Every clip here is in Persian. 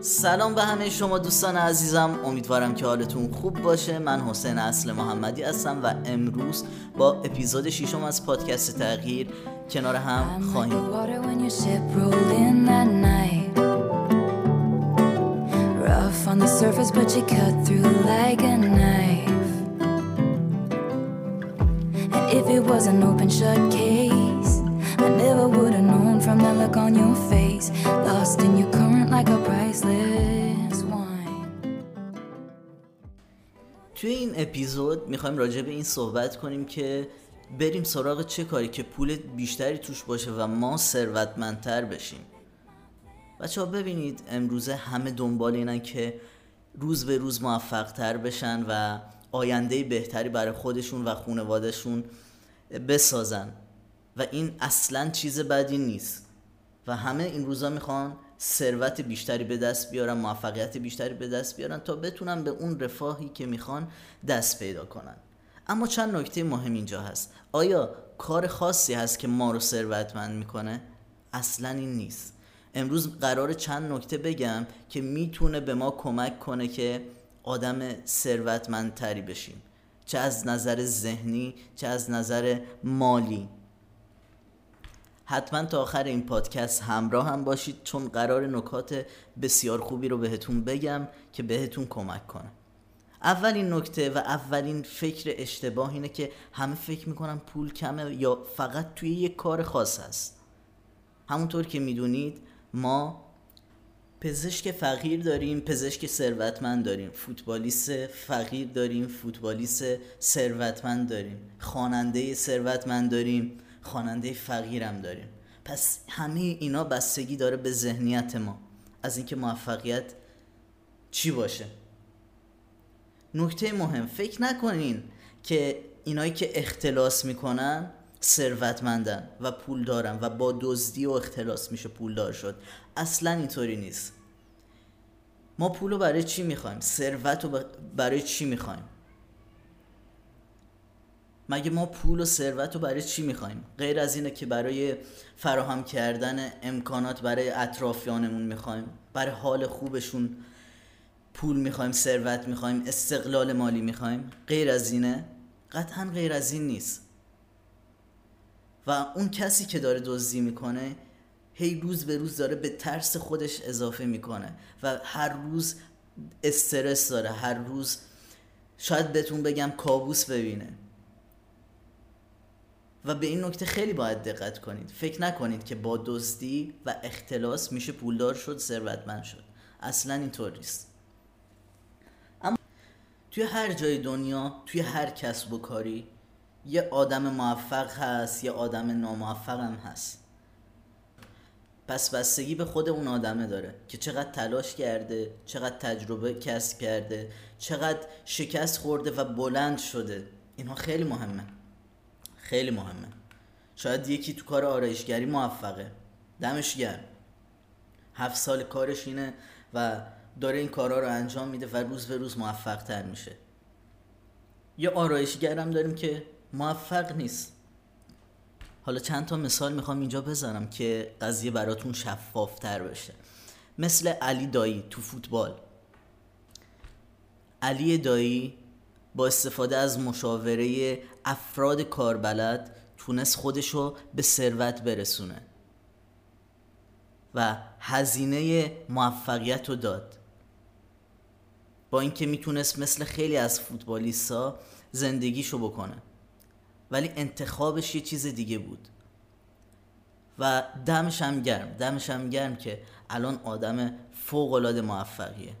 سلام به همه شما دوستان عزیزم. امیدوارم که حالتون خوب باشه. من حسین اصل محمدی هستم و امروز با اپیزود ششم از پادکست تغییر کنار هم خواهیم like a priceless wine. توی این اپیزود می‌خوایم راجع به این صحبت کنیم که بریم سراغ چه کاری که پول بیشتری توش باشه و ما ثروتمندتر بشیم. بچه ها ببینید امروزه همه دنبال اینن که روز به روز موفق تر بشن و آینده بهتری برای خودشون و خانوادهشون بسازن. و این اصلا چیز بدی نیست. و همه این روزا می‌خوان ثروت بیشتری به دست بیارن موفقیت بیشتری به دست بیارن تا بتونن به اون رفاهی که می‌خوان دست پیدا کنن. اما چند نکته مهم اینجا هست. آیا کار خاصی هست که ما رو ثروتمند می‌کنه؟ اصلا این نیست. امروز قرار چند نکته بگم که می‌تونه به ما کمک کنه که آدم ثروتمندتری بشیم. چه از نظر ذهنی چه از نظر مالی. حتما تا آخر این پادکست همراه هم باشید چون قرار نکات بسیار خوبی رو بهتون بگم که بهتون کمک کنه. اولین نکته و اولین فکر اشتباه اینه که همه فکر می‌کنن پول کمه یا فقط توی یک کار خاص هست همونطور که می‌دونید ما پزشک فقیر داریم پزشک ثروتمند داریم. فوتبالیست فقیر داریم فوتبالیست ثروتمند داریم. خواننده ثروتمند داریم. خواننده فقیرم داریم. پس همه اینا بستگی داره به ذهنیت ما. از اینکه موفقیت چی باشه؟ نکته مهم فکر نکنین که اینایی که اختلاس می‌کنن ثروتمندن و پول دارن و با دزدی و اختلاس میشه پولدار شد. اصلا اینطوری نیست. ما پول رو برای چی می‌خوایم؟ ثروت رو برای چی می‌خوایم؟ مگه ما پول و ثروت رو برای چی می‌خوایم؟ غیر از اینه که برای فراهم کردن امکانات برای اطرافیانمون می‌خوایم. برای حال خوبشون پول می‌خوایم ثروت می‌خوایم استقلال مالی می‌خوایم. غیر از اینه قطعا غیر از این نیست. و اون کسی که داره دزدی می‌کنه هی روز به روز داره به ترس خودش اضافه می‌کنه و هر روز استرس داره. هر روز شاید بهتون بگم کابوس ببینه. و به این نکته خیلی باید دقت کنید. فکر نکنید که با دزدی و اختلاس میشه پولدار شد ثروتمند شد. اصلا اینطور نیست. اما توی هر جای دنیا توی هر کسب و کاری یه آدم موفق هست یه آدم ناموفق هم هست. پس بستگی به خود اون آدمه داره که چقدر تلاش کرده چقدر تجربه کسب کرده چقدر شکست خورده و بلند شده. اینها خیلی مهمه. خیلی مهمه. شاید یکی تو کار آرایشگری موفقه. دمش گرم. هفت سال کارش اینه و داره این کارها رو انجام میده و روز به روز موفق تر میشه. یه آرایشگر هم داریم که موفق نیست. حالا چند تا مثال می‌خوام اینجا بذارم که قضیه براتون شفافتر بشه مثل علی دایی تو فوتبال. علی دایی با استفاده از مشاوره افراد کاربلد تونست خودشو به ثروت برسونه و هزینه موفقیت رو داد. با اینکه می‌تونست مثل خیلی از فوتبالیستا زندگیشو بکنه. ولی انتخابش یه چیز دیگه بود. و دمش گرم دمش گرم که الان آدم فوق العاده موفقیه.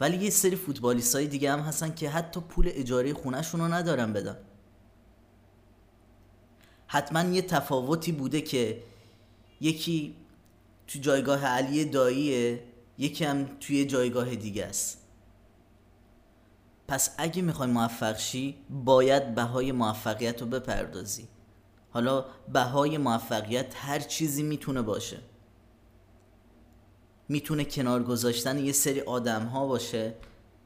ولی یه سری فوتبالیست های دیگه هم هستن که حتی پول اجاره خونهشون رو ندارن بدن. حتما یه تفاوتی بوده که یکی تو جایگاه علی داییه یکی هم توی جایگاه دیگه است. پس اگه می‌خوای موفق شی باید بهای موفقیت رو بپردازی. حالا بهای موفقیت هر چیزی می‌تونه باشه. می‌تونه کنار گذاشتن یه سری آدم ها باشه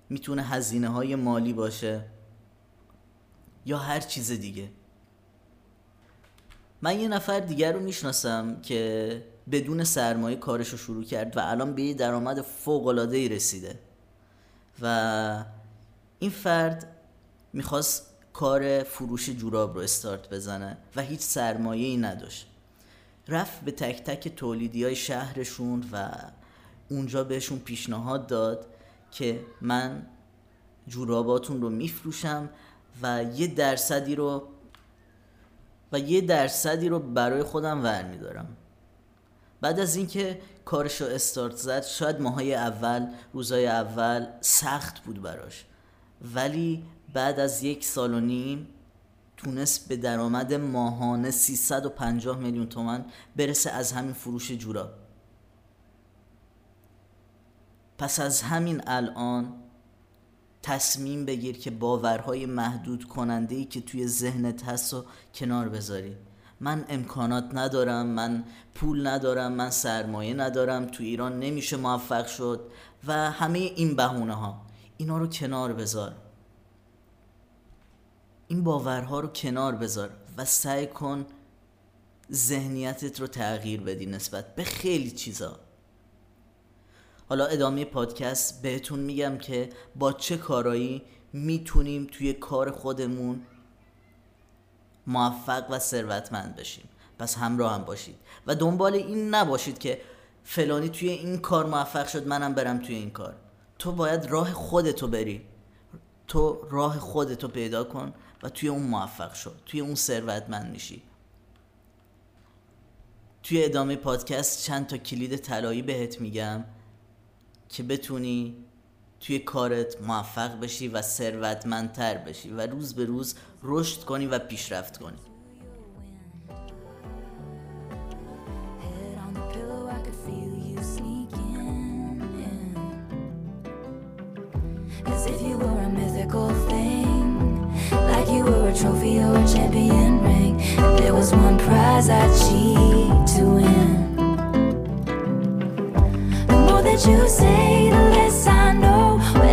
می‌تونه هزینه های مالی باشه یا هر چیز دیگه. من یه نفر دیگر رو می‌شناسم که بدون سرمایه کارش رو شروع کرد و الان به یه درآمد فوق رسیده و این فرد می‌خواست کار فروش جوراب رو استارت بزنه و هیچ سرمایه ای نداشت. رفت به تک تک تولیدی های شهرشون و اونجا بهشون پیشنهاد داد که من جوراباتون رو میفروشم و یه درصدی رو و یه درصدی رو برای خودم ور میدارم. بعد از اینکه کارش رو استارت زد شاید ماهای اول روزای اول سخت بود براش. ولی بعد از یک سال و نیم تونست به درآمد ماهانه 350 میلیون تومن برسه از همین فروش جوراب. پس از همین الان تصمیم بگیر که باورهای محدود کننده ای که توی ذهنت هست و کنار بذاری. من امکانات ندارم من پول ندارم من سرمایه ندارم تو ایران نمیشه موفق شد و همه این بهونه ها اینا رو کنار بذار. این باورها رو کنار بذار و سعی کن ذهنیتت رو تغییر بدی نسبت به خیلی چیزا. حالا ادامه پادکست بهتون میگم که با چه کارایی می‌تونیم توی کار خودمون موفق و ثروتمند بشیم. پس همراه هم باشید. و دنبال این نباشید که فلانی توی این کار موفق شد منم برم توی این کار. تو باید راه خودتو بری. تو راه خودتو پیدا کن و توی اون موفق شد توی اون ثروتمند میشی. توی ادامه پادکست چند تا کلید طلایی بهت میگم. که بتونی توی کارت موفق بشی و ثروتمندتر بشی و روز به روز رشد کنی و پیشرفت کنی trophy or a champion ring. There was one prize I'd cheat to win. You say, the less I know.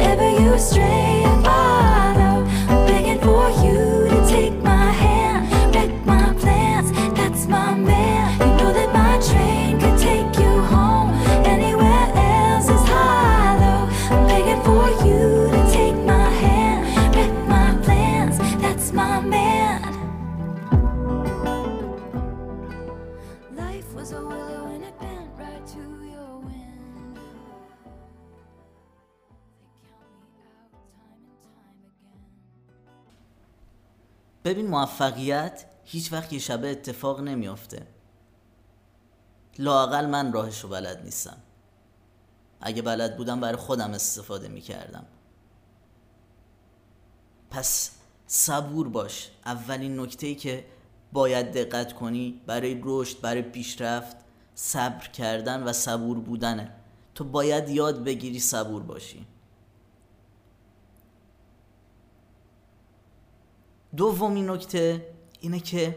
موفقیت هیچ وقت یه شبه اتفاق نمیافته. لاقل من راهش رو بلد نیستم. اگه بلد بودم برای خودم استفاده می‌کردم. پس صبور باش. اولین نکته ای که باید دقت کنی برای رشد برای پیشرفت صبر کردن و صبور بودنه. تو باید یاد بگیری صبور باشی. دومین نکته اینه که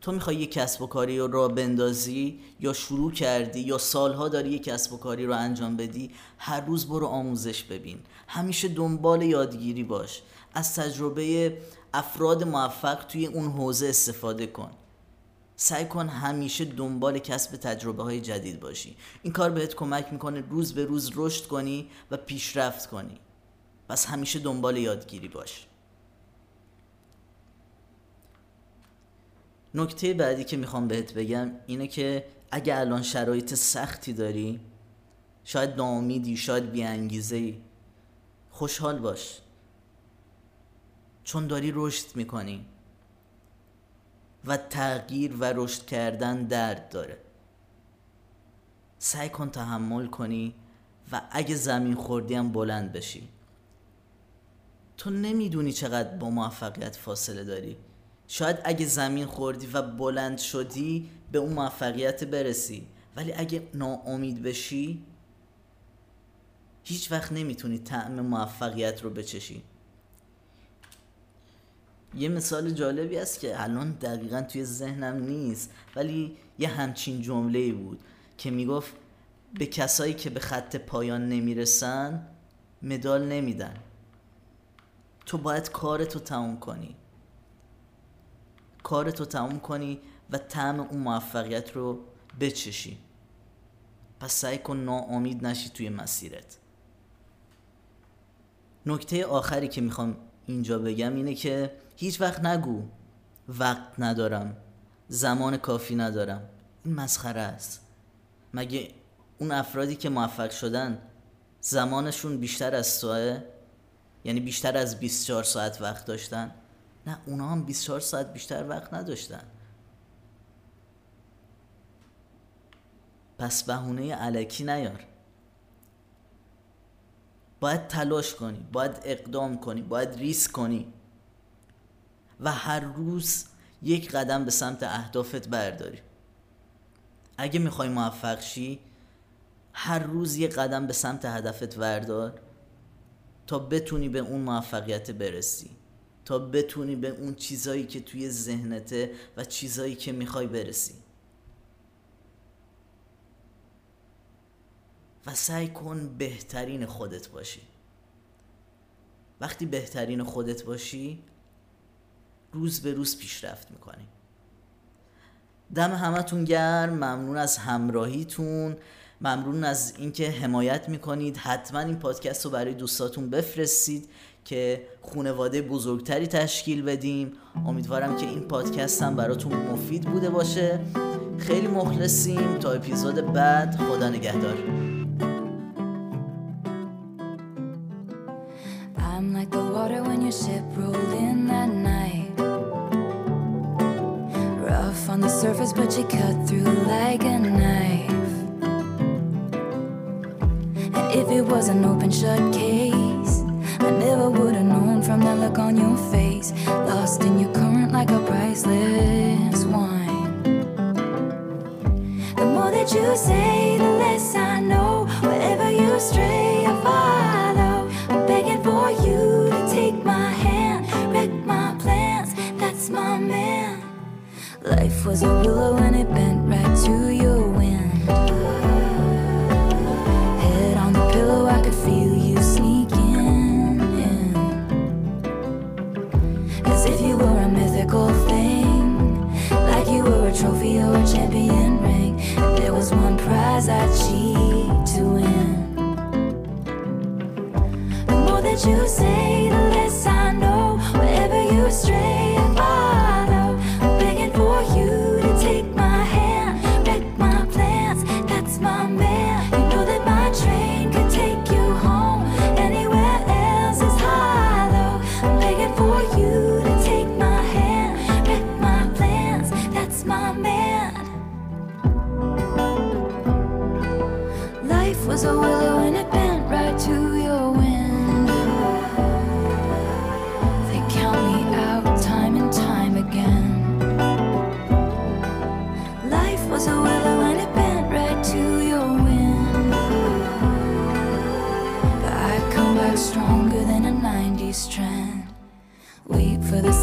تو می‌خوای یه کسب و کاری رو بندازی یا شروع کردی یا سالها داری یه کسب و کاری رو انجام بدی هر روز برو آموزش ببین. همیشه دنبال یادگیری باش. از تجربه افراد موفق توی اون حوزه استفاده کن. سعی کن همیشه دنبال کسب تجربه های جدید باشی. این کار بهت کمک می‌کنه روز به روز رشد کنی و پیشرفت کنی. پس همیشه دنبال یادگیری باش. نکته بعدی که می‌خوام بهت بگم اینه که اگه الان شرایط سختی داری شاید ناامیدی شاید بیانگیزه خوشحال باش. چون داری رشد می‌کنی و تغییر و رشد کردن درد داره. سعی کن تحمل کنی و اگه زمین خوردی هم بلند بشی. تو نمی‌دونی چقدر با موفقیت فاصله داری. شاید اگه زمین خوردی و بلند شدی به اون موفقیت برسی. ولی اگه ناامید بشی هیچ وقت نمی‌تونی طعم موفقیت رو بچشی. یه مثال جالبی است که الان دقیقا توی ذهنم نیست ولی یه همچین جمله بود که می‌گفت به کسایی که به خط پایان نمی‌رسن مدال نمیدن. تو باید کارتو تموم کنی. کارتو تموم کنی و طعم اون موفقیت رو بچشی. پس سعی کن ناامید نشی توی مسیرت. نکته آخری که می‌خوام اینجا بگم اینه که هیچ وقت نگو وقت ندارم زمان کافی ندارم. این مسخره است. مگه اون افرادی که موفق شدن زمانشون بیشتر از توه یعنی بیشتر از 24 ساعت وقت داشتن؟ نه اونا هم 24 ساعت بیشتر وقت نداشتن. پس بهونه علکی نیار. باید تلاش کنی باید اقدام کنی باید ریسک کنی. و هر روز یک قدم به سمت اهدافت برداری. اگه می‌خوای موفق شی هر روز یک قدم به سمت هدفت وردار تا بتونی به اون موفقیت برسی. تا بتونی به اون چیزایی که توی ذهنته و چیزایی که می‌خوای برسی. و سعی کن بهترین خودت باشی. وقتی بهترین خودت باشی روز به روز پیشرفت می‌کنی. دم همتون گرم ممنون از همراهیتون. ممنون از اینکه حمایت می‌کنید. حتما این پادکست رو برای دوستاتون بفرستید. که خونواده بزرگتری تشکیل بدیم امیدوارم که این پادکست هم براتون مفید بوده باشه خیلی مخلصیم تا اپیزود بعد خدا نگهدار I'm if it was an open shut case, on your face. Lost in your current like a priceless wine. The more that you say, the less I know. Wherever you stray, I follow. I'm begging for you to take my hand, wreck my plans. That's my man. Life was a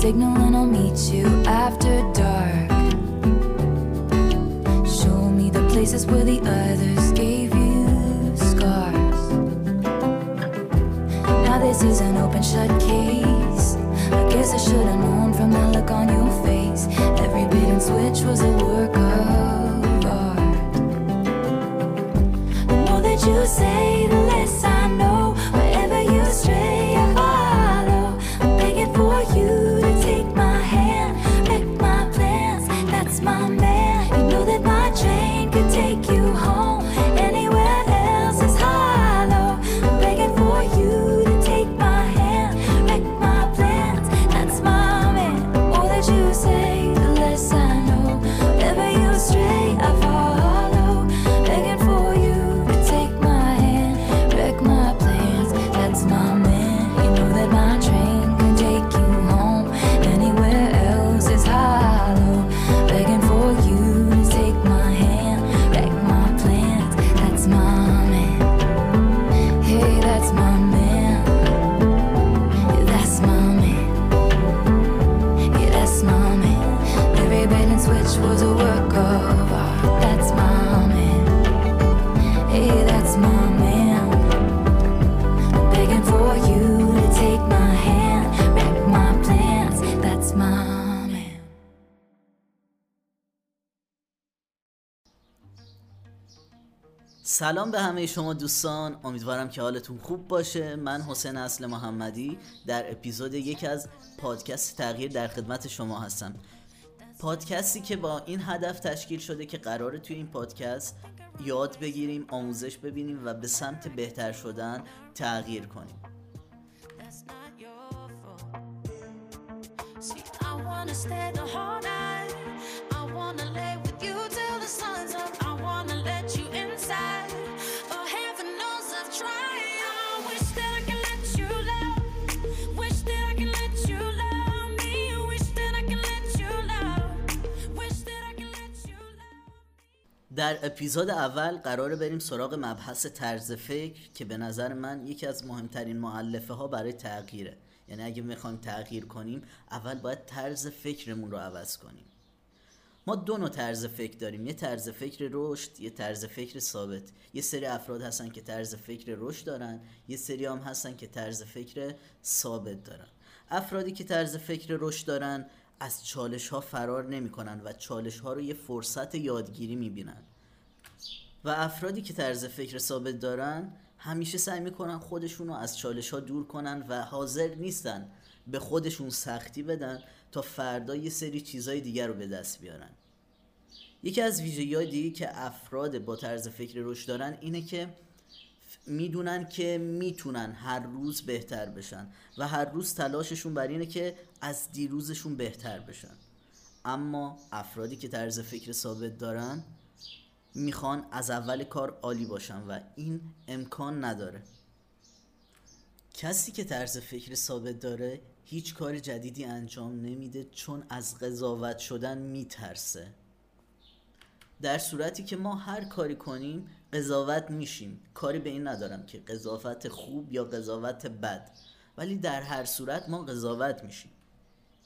signal and I'll meet you after dark. Show me the places where the others gave you scars. Now this is an open shut case. I guess I should have known from the look on your face. Every bait and switch was a work of art. The more that you say, the سلام به همه شما دوستان. امیدوارم که حالتون خوب باشه. من حسین اصل محمدی. در اپیزود یک از پادکست تغییر در خدمت شما هستم. پادکستی که با این هدف تشکیل شده که قراره توی این پادکست یاد بگیریم آموزش ببینیم و به سمت بهتر شدن تغییر کنیم. در اپیزود اول قرار بریم سراغ مبحث طرز فکر که به نظر من یکی از مهمترین معلفه ها برای تغییره. یعنی اگه می‌خوایم تغییر کنیم اول باید طرز فکرمون رو عوض کنیم. ما دو نوع طرز فکر داریم. یه طرز فکر رشد یه طرز فکر ثابت. یه سری افراد هستن که طرز فکر رشد دارن یه سری هم هستن که طرز فکر ثابت دارن. افرادی که طرز فکر رشد دارن از چالش ها فرار نمی کنن و چالش ها رو یه فرصت یادگیری می بینن و افرادی که طرز فکر ثابت دارن همیشه سعی می‌کنن خودشون رو از چالش ها دور کنن و حاضر نیستن به خودشون سختی بدن تا فردا یه سری چیزای دیگر رو به دست بیارن. یکی از ویژگی های دیگه که افراد با طرز فکر رشد دارن اینه که می‌دونن که می‌تونن هر روز بهتر بشن و هر روز تلاششون بر اینه که از دیروزشون بهتر بشن. اما افرادی که طرز فکر ثابت دارن می‌خوان از اول کار عالی باشن و این امکان نداره. کسی که طرز فکر ثابت داره هیچ کار جدیدی انجام نمیده چون از قضاوت شدن میترسه. در صورتی که ما هر کاری کنیم قضاوت میشیم. کاری به این ندارم که قضاوت خوب یا قضاوت بد. ولی در هر صورت ما قضاوت میشیم.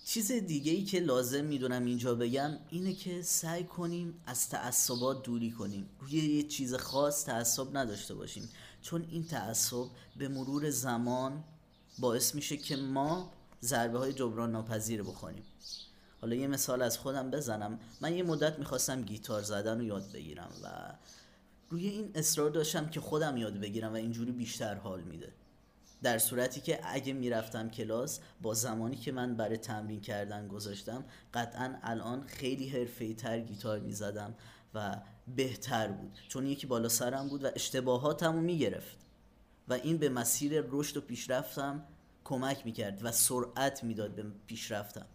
چیز دیگه ای که لازم می‌دونم اینجا بگم اینه که سعی کنیم از تعصبات دوری کنیم. روی یه چیز خاص تعصب نداشته باشیم. چون این تعصب به مرور زمان باعث میشه که ما ضربه های جبران ناپذیر بخوریم حالا یه مثال از خودم بزنم. من یه مدت می‌خواستم گیتار زدن رو یاد بگیرم و روی این اصرار داشتم که خودم یاد بگیرم و اینجوری بیشتر حال میده. در صورتی که اگه می‌رفتم کلاس با زمانی که من برای تمرین کردن گذاشتم قطعا الان خیلی حرفه تر گیتار می‌زدم و بهتر بود. چون یکی بالا سرم بود و اشتباهاتم رو می‌گرفت. و این به مسیر رشد و پیشرفتم کمک می‌کرد و سرعت می‌داد به پیشرفتم.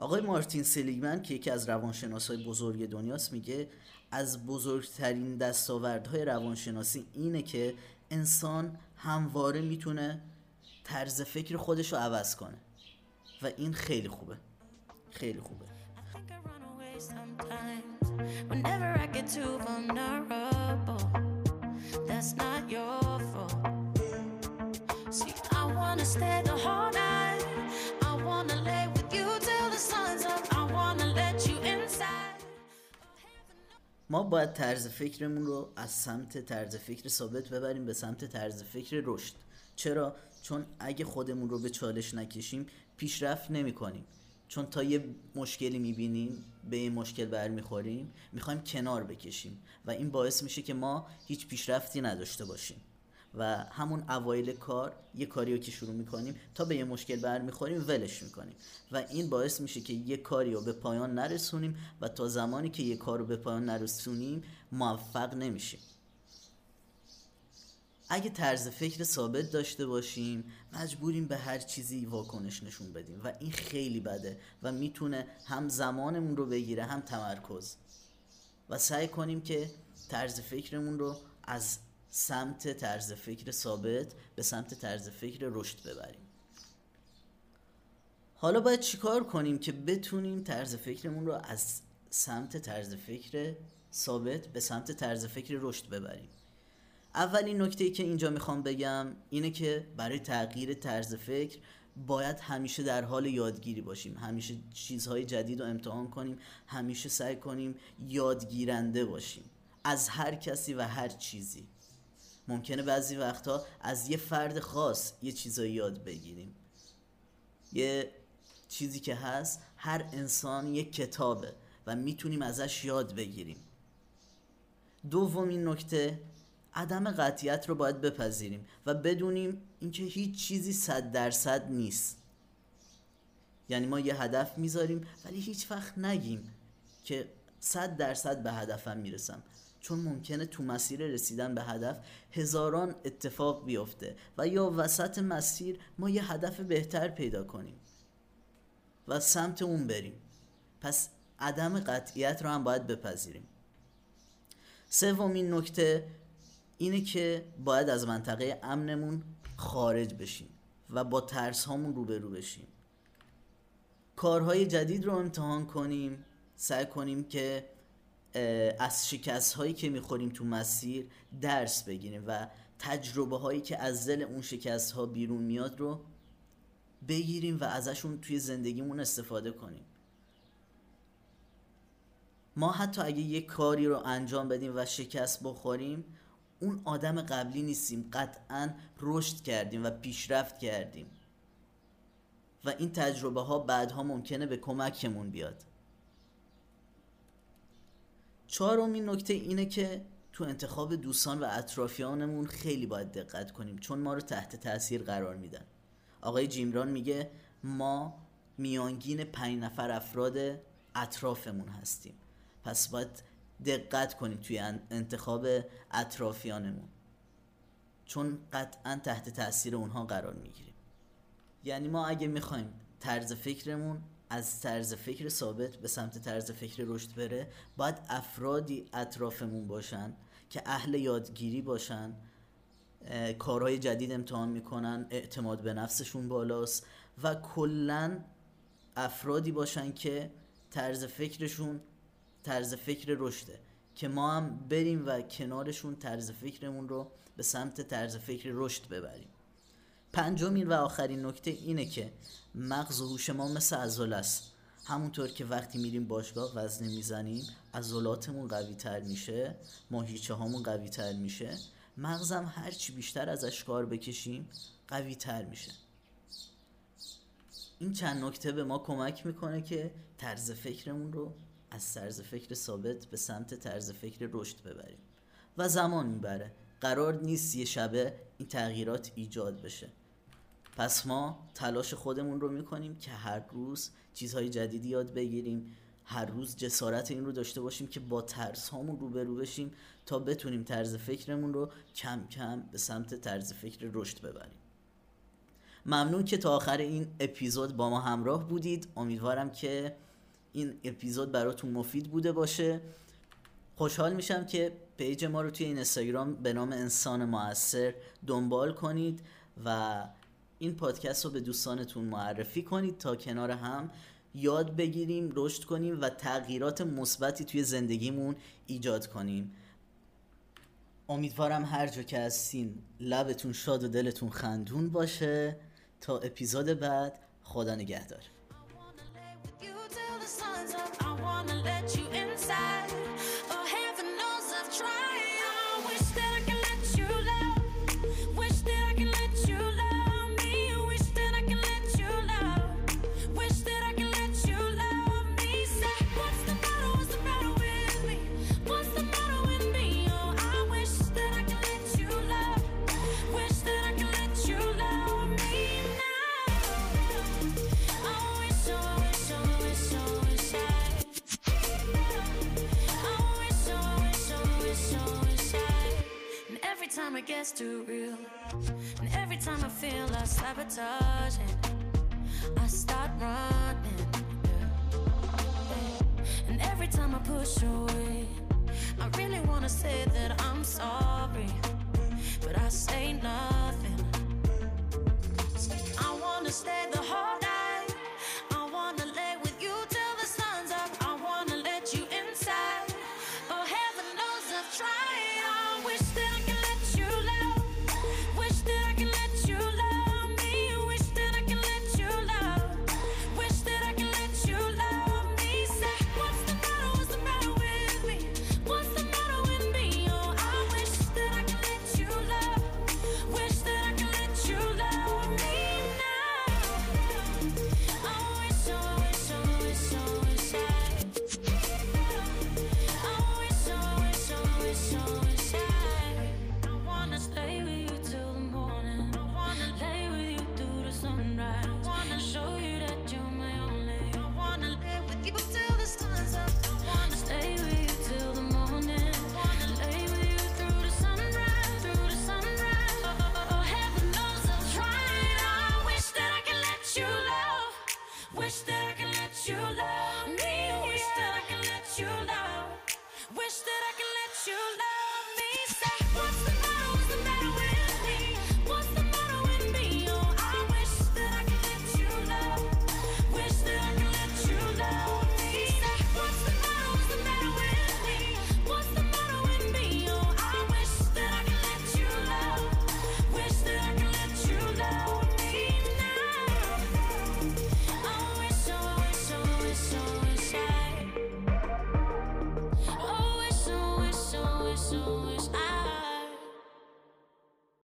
آقای مارتین سلیگمن که یکی از روانشناسای بزرگ دنیاست میگه از بزرگترین دستاوردهای روانشناسی اینه که انسان همواره می‌تونه طرز فکر خودش رو عوض کنه. و این خیلی خوبه. خیلی خوبه. ما باید طرز فکرمون رو از سمت طرز فکر ثابت ببریم به سمت طرز فکر رشد. چرا؟ چون اگه خودمون رو به چالش نکشیم پیشرفت نمی کنیم چون تا یه مشکلی می‌بینیم به این مشکل برمیخوریم می‌خوایم کنار بکشیم. و این باعث میشه که ما هیچ پیشرفتی نداشته باشیم. و همون اوایل کار یه کاری رو که شروع می‌کنیم تا به یه مشکل برمیخوریم ولش می‌کنیم. و این باعث میشه که یه کاری رو به پایان نرسونیم و تا زمانی که یه کار رو به پایان نرسونیم موفق نمیشیم. اگه طرز فکر ثابت داشته باشیم مجبوریم به هر چیزی واکنش نشون بدیم و این خیلی بده و می‌تونه هم زمانمون رو بگیره هم تمرکز. و سعی کنیم که طرز فکرمون رو از سمت طرز فکر ثابت به سمت طرز فکر رشد ببریم. حالا باید چیکار کنیم که بتونیم طرز فکرمون رو از سمت طرز فکر ثابت به سمت طرز فکر رشد ببریم. اولین نکته که اینجا می‌خوام بگم اینه که برای تغییر طرز فکر باید همیشه در حال یادگیری باشیم. همیشه چیزهای جدید رو امتحان کنیم همیشه سعی کنیم یادگیرنده باشیم. از هر کسی و هر چیزی. ممکنه بعضی وقتا از یه فرد خاص یه چیزایی یاد بگیریم. یه چیزی که هست هر انسان یه کتابه و می‌تونیم ازش یاد بگیریم. دومین نکته عدم قطعیت رو باید بپذیریم و بدونیم اینکه هیچ چیزی صد درصد نیست. یعنی ما یه هدف می‌ذاریم ولی هیچ وقت نگیم که صد درصد به هدفم می‌رسم. چون ممکنه تو مسیر رسیدن به هدف هزاران اتفاق بیفته و یا وسط مسیر ما یه هدف بهتر پیدا کنیم و سمت اون بریم. پس عدم قطعیت رو هم باید بپذیریم. سومین نکته اینه که باید از منطقه امنمون خارج بشیم و با ترس هامون روبرو بشیم. کارهای جدید رو امتحان کنیم سعی کنیم که از شکست هایی که می‌خوریم تو مسیر درس بگیریم و تجربه هایی که از دل اون شکست ها بیرون میاد رو بگیریم و ازشون توی زندگیمون استفاده کنیم. ما حتی اگه یه کاری رو انجام بدیم و شکست بخوریم اون آدم قبلی نیستیم. قطعا رشد کردیم و پیشرفت کردیم. و این تجربه ها بعدها ممکنه به کمکمون بیاد. چهارمین نکته اینه که تو انتخاب دوستان و اطرافیانمون خیلی باید دقت کنیم چون ما رو تحت تاثیر قرار میدن. آقای جیمران میگه ما میانگین پنج نفر افراد اطرافمون هستیم. پس باید دقت کنیم توی انتخاب اطرافیانمون. چون قطعا تحت تاثیر اونها قرار می‌گیریم. یعنی ما اگه می‌خوایم طرز فکرمون از طرز فکر ثابت به سمت طرز فکر رشد بره. باید افرادی اطرافمون باشن که اهل یادگیری باشن کارهای جدید امتحان می‌کنن اعتماد به نفسشون بالاست و کلا افرادی باشن که طرز فکرشون طرز فکر رشده که ما هم بریم و کنارشون طرز فکرمون رو به سمت طرز فکر رشد ببریم. پنجمین و آخرین نکته اینه که مغز و هوش ما مثل عضله است. همونطور که وقتی میریم باشگاه وزنه می‌زنیم عضلاتمون قوی تر میشه ماهیچه هامون قوی تر میشه. مغزم هرچی بیشتر ازش کار بکشیم قوی تر میشه. این چند نکته به ما کمک می‌کنه که طرز فکرمون رو از طرز فکر ثابت به سمت طرز فکر رشد ببریم. و زمان می‌بره. قرار نیست یه شبه این تغییرات ایجاد بشه. پس ما تلاش خودمون رو می‌کنیم که هر روز چیزهای جدیدی یاد بگیریم هر روز جسارت این رو داشته باشیم که با ترس هامون روبرو بشیم تا بتونیم طرز فکرمون رو کم کم به سمت طرز فکر رشد ببریم. ممنون که تا آخر این اپیزود با ما همراه بودید. امیدوارم که این اپیزود براتون مفید بوده باشه. خوشحال میشم که پیج ما رو توی این اینستاگرام به نام انسان موثر دنبال کنید و این پادکست رو به دوستانتون معرفی کنید تا کنار هم یاد بگیریم رشد کنیم و تغییرات مثبتی توی زندگیمون ایجاد کنیم. امیدوارم هر جا که هستین لبتون شاد و دلتون خندون باشه. تا اپیزود بعد خدا نگهدار. Time it gets too real, and every time I feel like sabotaging, I start running. And every time I push away, I really wanna say that I'm sorry, but I say nothing.